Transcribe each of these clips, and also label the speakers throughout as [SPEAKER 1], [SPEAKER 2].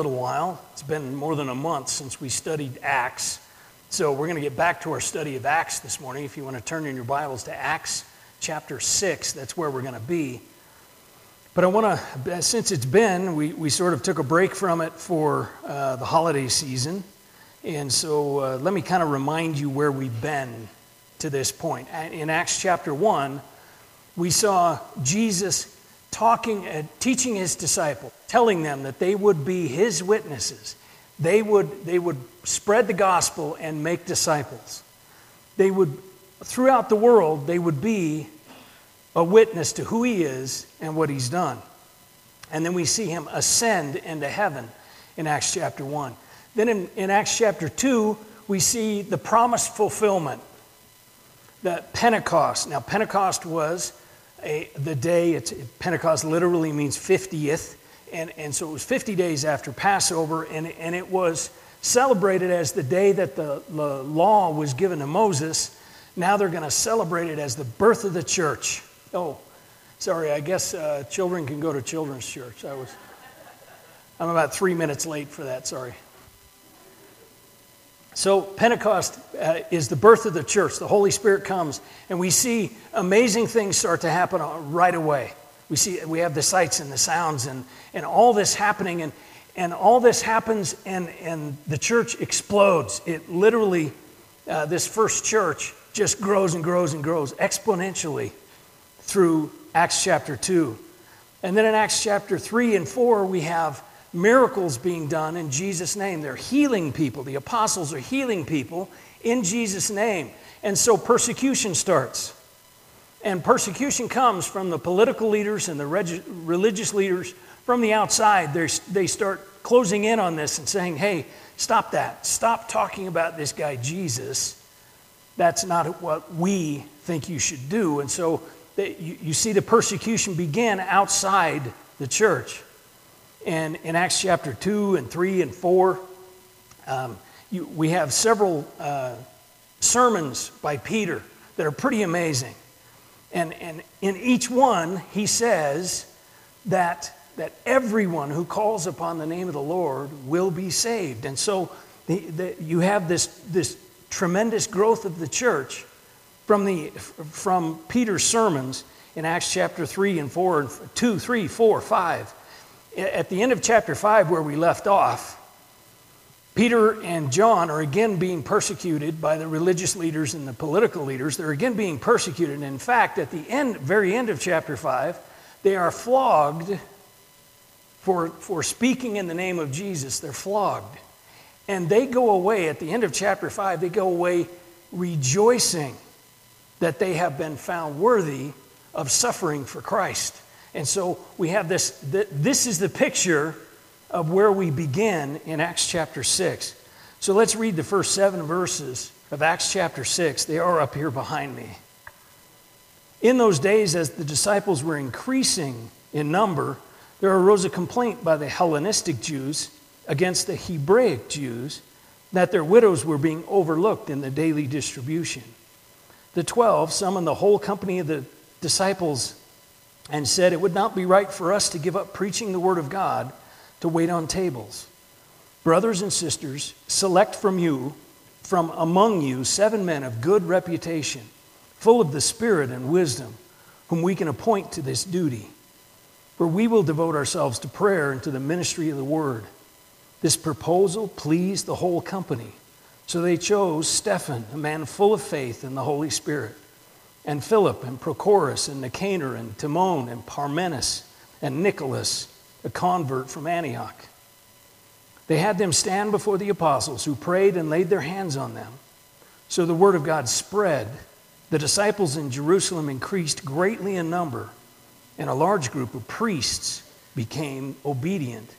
[SPEAKER 1] little while. It's been more than a month since we studied Acts. So we're going to get back to our study of Acts this morning. If you want to turn in your Bibles to Acts chapter 6, that's where we're going to be. But I want to, since it's been, we, we sort of took a break from it for uh, the holiday season. And so uh, let me kind of remind you where we've been to this point. In Acts chapter 1, we saw Jesus talking, uh, teaching his disciples, telling them that they would be his witnesses. They would, they would spread the gospel and make disciples. They would, throughout the world, they would be a witness to who he is and what he's done. And then we see him ascend into heaven in Acts chapter 1. Then in, in Acts chapter 2, we see the promised fulfillment, that Pentecost. Now, Pentecost was a, the day, Pentecost literally means 50th, and, and so it was 50 days after Passover, and, and it was celebrated as the day that the, the law was given to Moses. Now they're going to celebrate it as the birth of the church. Oh, sorry, I guess uh, children can go to children's church. I was, I'm about three minutes late for that, sorry. So, Pentecost uh, is the birth of the church. The Holy Spirit comes, and we see amazing things start to happen uh, right away. We see we have the sights and the sounds and, and all this happening, and, and all this happens, and, and the church explodes. It literally, uh, this first church just grows and grows and grows exponentially through Acts chapter 2. And then in Acts chapter 3 and 4, we have miracles being done in Jesus' name. They're healing people. The apostles are healing people in Jesus' name. And so persecution starts. And persecution comes from the political leaders and the reg- religious leaders from the outside. They're, they start closing in on this and saying, hey, stop that. Stop talking about this guy, Jesus. That's not what we think you should do. And so they, you, you see the persecution begin outside the church. And in Acts chapter 2 and 3 and 4, um, you, we have several uh, sermons by Peter that are pretty amazing. And, and in each one, he says that, that everyone who calls upon the name of the Lord will be saved. And so the, the, you have this, this tremendous growth of the church from, the, from Peter's sermons in Acts chapter 3 and 4, 2, 3, 4, 5 at the end of chapter 5, where we left off, Peter and John are again being persecuted by the religious leaders and the political leaders. They're again being persecuted. And in fact, at the end, very end of chapter 5, they are flogged for, for speaking in the name of Jesus. They're flogged. And they go away, at the end of chapter 5, they go away rejoicing that they have been found worthy of suffering for Christ. And so we have this, this is the picture of where we begin in Acts chapter 6. So let's read the first seven verses of Acts chapter 6. They are up here behind me. In those days, as the disciples were increasing in number, there arose a complaint by the Hellenistic Jews against the Hebraic Jews that their widows were being overlooked in the daily distribution. The twelve summoned the whole company of the disciples and said, It would not be right for us to give up preaching the word of God to wait on tables. Brothers and sisters, select from you, from among you, seven men of good reputation, full of the Spirit and wisdom, whom we can appoint to this duty. For we will devote ourselves to prayer and to the ministry of the word. This proposal pleased the whole company. So they chose Stephen, a man full of faith in the Holy Spirit and Philip and Prochorus and Nicanor and Timon and Parmenas and Nicholas, a convert from Antioch. They had them stand before the apostles who prayed and laid their hands on them. So the word of God spread. The disciples in Jerusalem increased greatly in number, and a large group of priests became obedient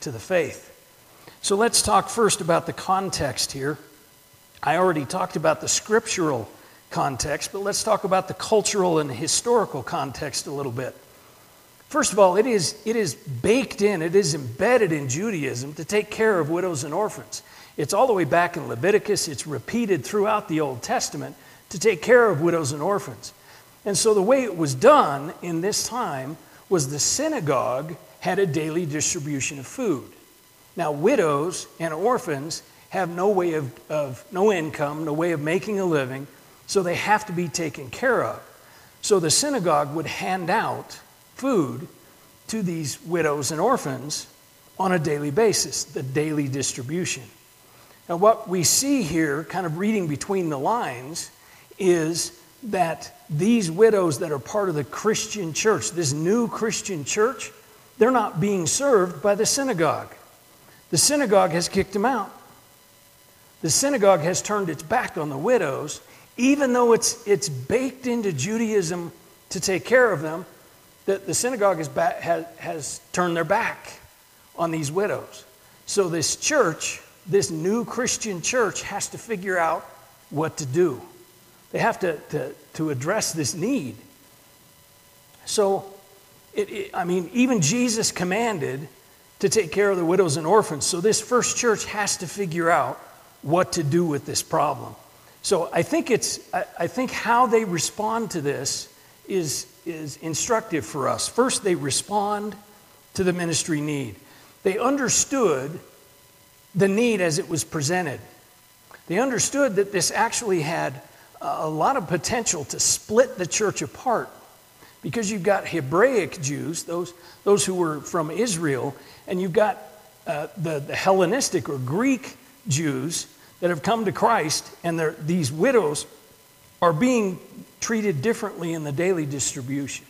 [SPEAKER 1] to the faith. So let's talk first about the context here. I already talked about the scriptural context, but let's talk about the cultural and historical context a little bit. First of all, it is, it is baked in, it is embedded in Judaism to take care of widows and orphans. It's all the way back in Leviticus, it's repeated throughout the Old Testament to take care of widows and orphans. And so the way it was done in this time was the synagogue had a daily distribution of food. Now, widows and orphans have no way of, of no income, no way of making a living, so they have to be taken care of. So the synagogue would hand out food to these widows and orphans on a daily basis, the daily distribution. Now, what we see here, kind of reading between the lines, is that these widows that are part of the Christian church, this new Christian church, they're not being served by the synagogue. The synagogue has kicked them out. The synagogue has turned its back on the widows, even though it's, it's baked into Judaism to take care of them. The, the synagogue has, ba- has, has turned their back on these widows. So, this church, this new Christian church, has to figure out what to do. They have to, to, to address this need. So, it, it, I mean, even Jesus commanded to take care of the widows and orphans. So, this first church has to figure out what to do with this problem. So, I think, it's, I, I think how they respond to this is, is instructive for us. First, they respond to the ministry need, they understood the need as it was presented. They understood that this actually had a lot of potential to split the church apart because you've got Hebraic Jews, those, those who were from Israel, and you've got uh, the, the Hellenistic or Greek Jews that have come to Christ, and these widows are being treated differently in the daily distribution.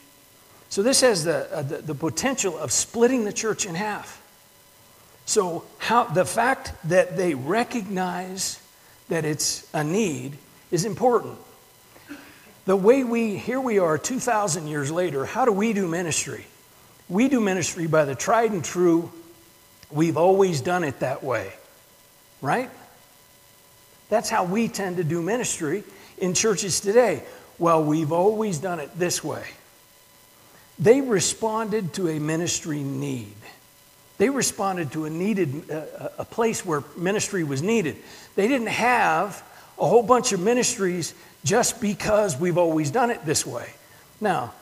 [SPEAKER 1] So, this has the, uh, the, the, potential of splitting the church in half. So, how, the fact that they recognize that it's a need is important. The way we, here we are 2,000 years later, how do we do ministry? We do ministry by the tried and true, we've always done it that way, right? That's how we tend to do ministry in churches today. Well, we've always done it this way. They responded to a ministry need. They responded to a needed, uh, a place where ministry was needed. They didn't have a whole bunch of ministries just because we've always done it this way. Now,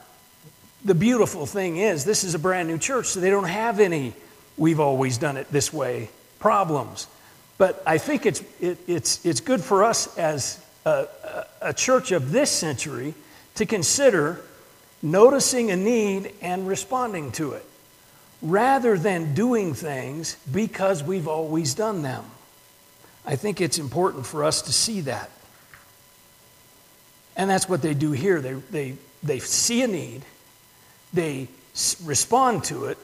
[SPEAKER 1] the beautiful thing is, this is a brand new church, so they don't have any we've always done it this way problems. But I think it's, it, it's, it's good for us as a, church of this century to consider noticing a need and responding to it rather than doing things because we've always done them. I think it's important for us to see that. And that's what they do here. They, they, they see a need, they respond to it,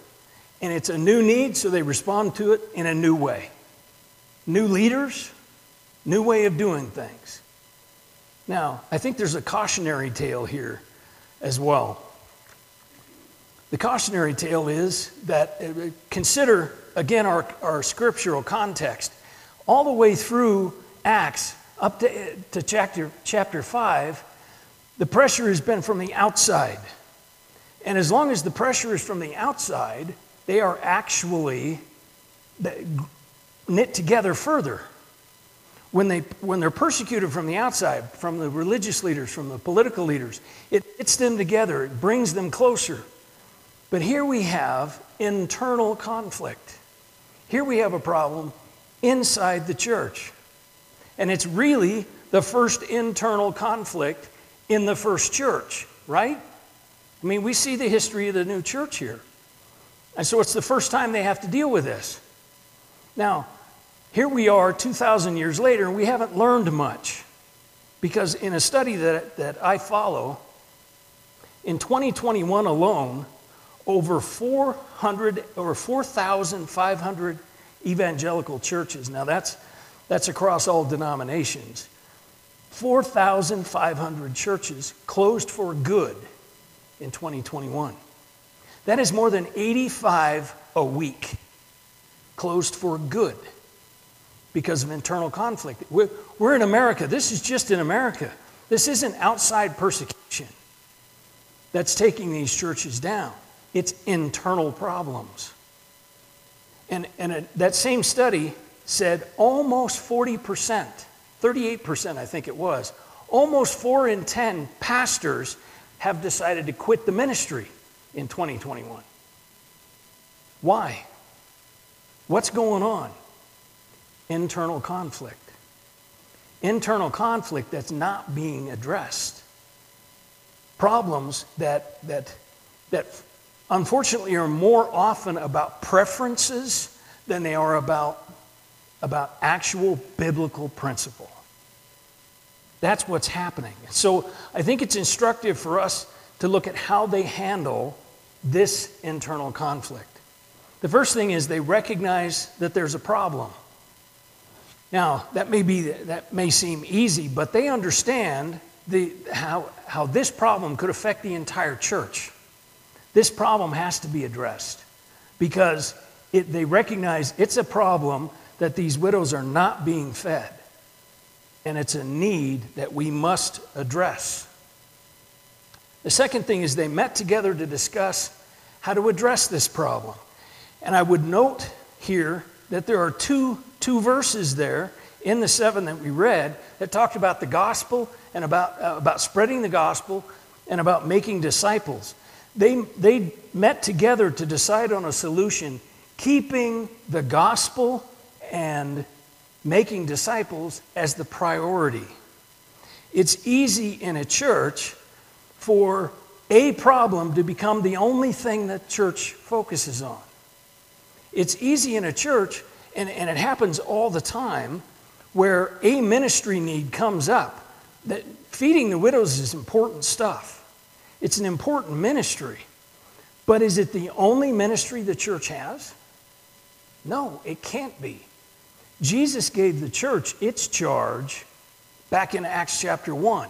[SPEAKER 1] and it's a new need, so they respond to it in a new way. New leaders, new way of doing things. Now, I think there's a cautionary tale here as well. The cautionary tale is that uh, consider again our, our scriptural context all the way through Acts up to, to chapter, chapter 5, the pressure has been from the outside. And as long as the pressure is from the outside, they are actually knit together further. When, they, when they're persecuted from the outside, from the religious leaders, from the political leaders, it knits them together, it brings them closer. But here we have internal conflict. Here we have a problem inside the church. And it's really the first internal conflict in the first church, right? I mean, we see the history of the new church here. And so it's the first time they have to deal with this. Now, here we are 2,000 years later, and we haven't learned much. Because in a study that, that I follow, in 2021 alone, over 400 over 4,500 evangelical churches. Now, that's, that's across all denominations. 4,500 churches closed for good in 2021. That is more than 85 a week closed for good because of internal conflict. We're, we're in America. This is just in America. This isn't outside persecution that's taking these churches down, it's internal problems. And, and a, that same study said almost 40%, 38%, I think it was, almost four in 10 pastors have decided to quit the ministry in 2021. Why? What's going on? Internal conflict. Internal conflict that's not being addressed. Problems that, that, that unfortunately are more often about preferences than they are about, about actual biblical principle. That's what's happening. So I think it's instructive for us to look at how they handle this internal conflict. The first thing is they recognize that there's a problem. Now, that may, be, that may seem easy, but they understand the, how, how this problem could affect the entire church. This problem has to be addressed because it, they recognize it's a problem that these widows are not being fed, and it's a need that we must address. The second thing is they met together to discuss how to address this problem. And I would note here that there are two, two verses there in the seven that we read that talked about the gospel and about, uh, about spreading the gospel and about making disciples. They, they met together to decide on a solution, keeping the gospel and making disciples as the priority. It's easy in a church for a problem to become the only thing that church focuses on. It's easy in a church, and, and it happens all the time, where a ministry need comes up. That feeding the widows is important stuff. It's an important ministry. But is it the only ministry the church has? No, it can't be. Jesus gave the church its charge back in Acts chapter 1.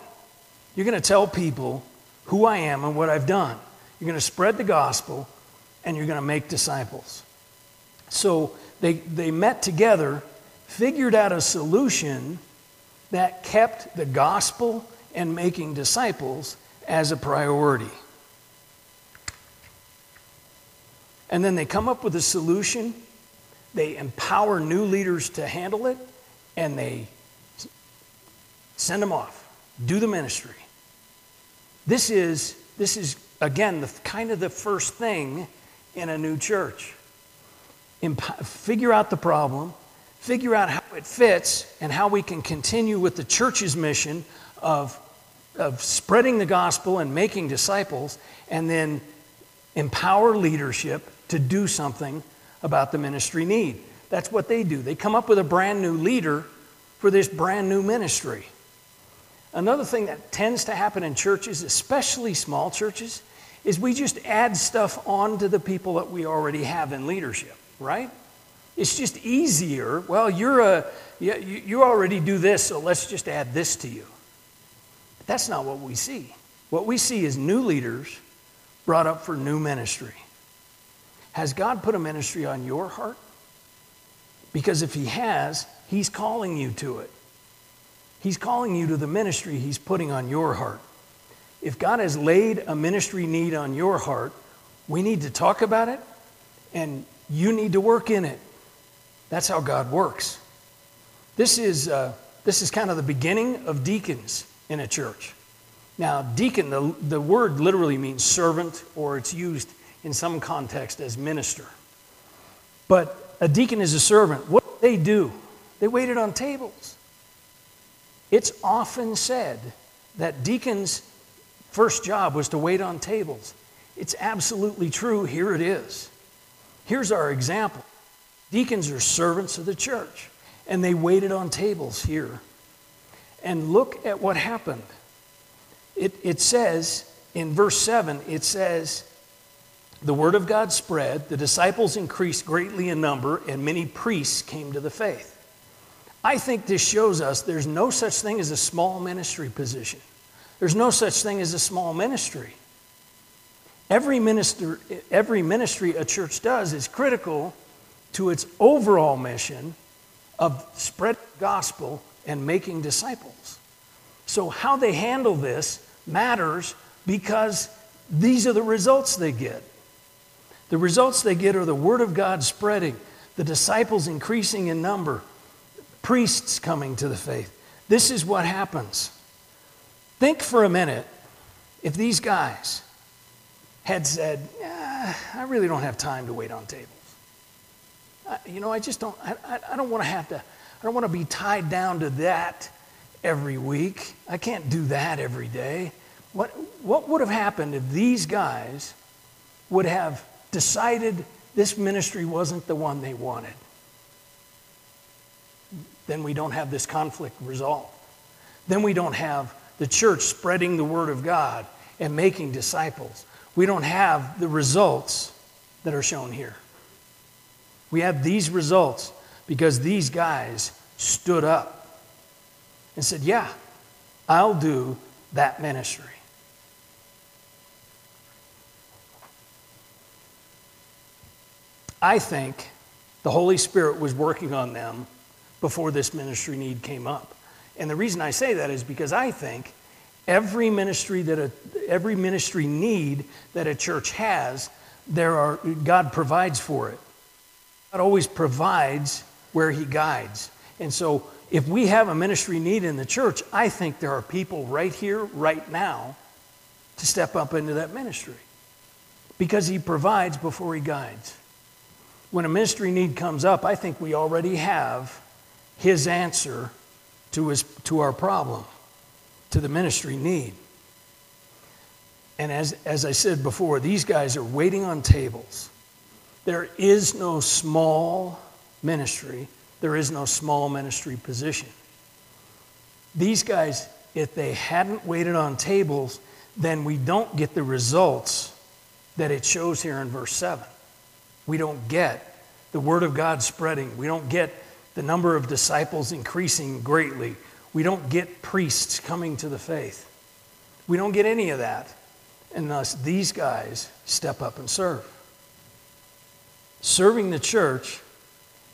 [SPEAKER 1] You're going to tell people who I am and what I've done. You're going to spread the gospel and you're going to make disciples. So they, they met together, figured out a solution that kept the gospel and making disciples as a priority. And then they come up with a solution, they empower new leaders to handle it, and they send them off, do the ministry. This is, this is again, the, kind of the first thing in a new church figure out the problem, figure out how it fits, and how we can continue with the church's mission of, of spreading the gospel and making disciples, and then empower leadership to do something about the ministry need. That's what they do. They come up with a brand new leader for this brand new ministry. Another thing that tends to happen in churches, especially small churches, is we just add stuff on to the people that we already have in leadership right? It's just easier. Well, you're a, you, you already do this, so let's just add this to you. But that's not what we see. What we see is new leaders brought up for new ministry. Has God put a ministry on your heart? Because if He has, He's calling you to it. He's calling you to the ministry He's putting on your heart. If God has laid a ministry need on your heart, we need to talk about it and you need to work in it. That's how God works. This is, uh, this is kind of the beginning of deacons in a church. Now, deacon, the, the word literally means servant, or it's used in some context as minister. But a deacon is a servant. What do they do? They waited on tables. It's often said that deacons' first job was to wait on tables. It's absolutely true. Here it is. Here's our example deacons are servants of the church, and they waited on tables here. And look at what happened. It, it says in verse 7, it says, The word of God spread, the disciples increased greatly in number, and many priests came to the faith. I think this shows us there's no such thing as a small ministry position. There's no such thing as a small ministry. Every, minister, every ministry a church does is critical to its overall mission of spreading gospel and making disciples. So, how they handle this matters because these are the results they get. The results they get are the Word of God spreading, the disciples increasing in number, priests coming to the faith. This is what happens. Think for a minute if these guys had said, I really don't have time to wait on tables. I, you know, I just don't, I, I don't want to have to, I don't want to be tied down to that every week. I can't do that every day. What, what would have happened if these guys would have decided this ministry wasn't the one they wanted? Then we don't have this conflict resolved. Then we don't have the church spreading the word of God and making disciples. We don't have the results that are shown here. We have these results because these guys stood up and said, Yeah, I'll do that ministry. I think the Holy Spirit was working on them before this ministry need came up. And the reason I say that is because I think every ministry that a, every ministry need that a church has, there are God provides for it. God always provides where he guides. And so if we have a ministry need in the church, I think there are people right here, right now, to step up into that ministry. Because he provides before he guides. When a ministry need comes up, I think we already have his answer to, his, to our problem, to the ministry need. And as, as I said before, these guys are waiting on tables. There is no small ministry, there is no small ministry position. These guys, if they hadn't waited on tables, then we don't get the results that it shows here in verse 7. We don't get the Word of God spreading. We don't get the number of disciples increasing greatly. We don't get priests coming to the faith. We don't get any of that unless these guys step up and serve. Serving the church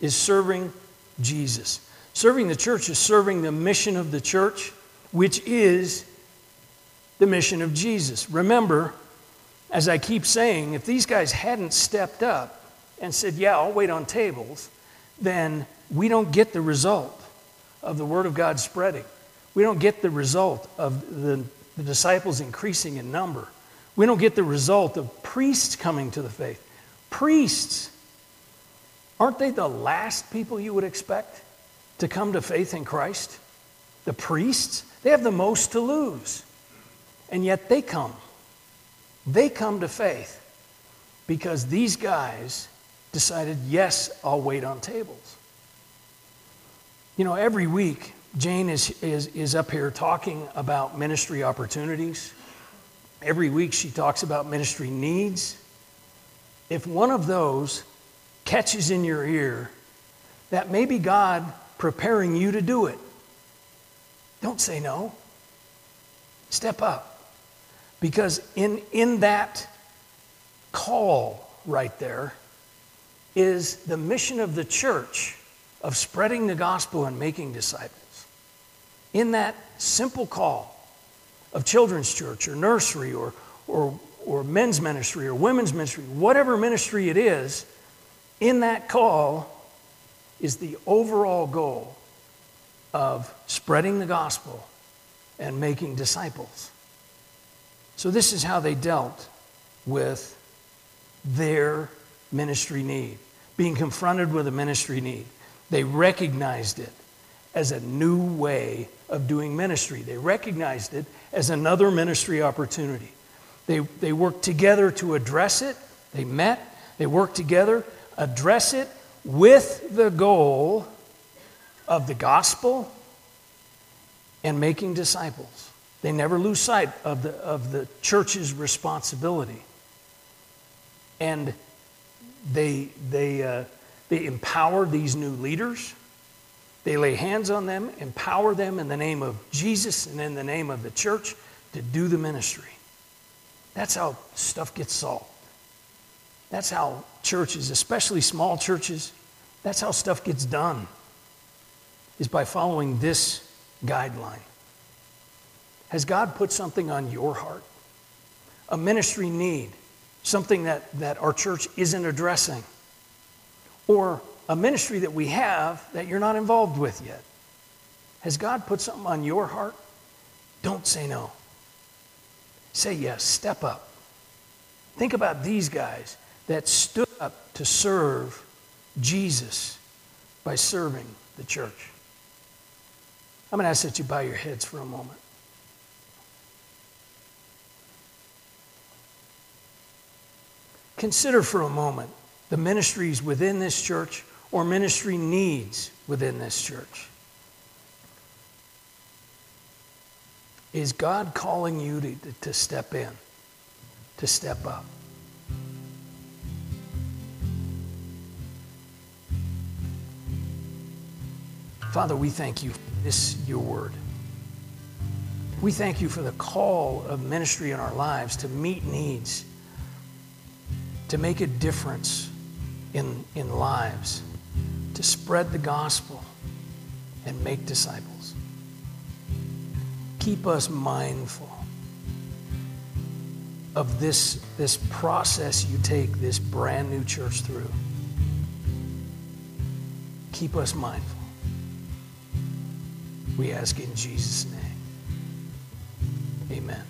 [SPEAKER 1] is serving Jesus. Serving the church is serving the mission of the church, which is the mission of Jesus. Remember, as I keep saying, if these guys hadn't stepped up and said, Yeah, I'll wait on tables, then we don't get the result of the Word of God spreading. We don't get the result of the, the disciples increasing in number. We don't get the result of priests coming to the faith. Priests, aren't they the last people you would expect to come to faith in Christ? The priests, they have the most to lose. And yet they come. They come to faith because these guys decided, yes, I'll wait on tables. You know, every week, Jane is, is, is up here talking about ministry opportunities. Every week, she talks about ministry needs. If one of those catches in your ear, that may be God preparing you to do it. Don't say no. Step up. Because in, in that call right there is the mission of the church of spreading the gospel and making disciples. In that simple call of children's church or nursery or, or, or men's ministry or women's ministry, whatever ministry it is, in that call is the overall goal of spreading the gospel and making disciples. So, this is how they dealt with their ministry need, being confronted with a ministry need. They recognized it as a new way of doing ministry. They recognized it as another ministry opportunity. They, they worked together to address it. They met, they worked together, address it with the goal of the gospel and making disciples. They never lose sight of the, of the church's responsibility. And they, they, uh, they empower these new leaders. They lay hands on them, empower them in the name of Jesus and in the name of the church to do the ministry. That's how stuff gets solved. That's how churches, especially small churches, that's how stuff gets done, is by following this guideline. Has God put something on your heart? A ministry need, something that, that our church isn't addressing? Or a ministry that we have that you're not involved with yet. Has God put something on your heart? Don't say no. Say yes, step up. Think about these guys that stood up to serve Jesus by serving the church. I'm going to ask that you bow your heads for a moment. Consider for a moment the ministries within this church or ministry needs within this church. Is God calling you to, to step in, to step up? Father, we thank you for this, your word. We thank you for the call of ministry in our lives to meet needs, to make a difference in, in lives, to spread the gospel and make disciples. Keep us mindful of this, this process you take this brand new church through. Keep us mindful. We ask in Jesus' name. Amen.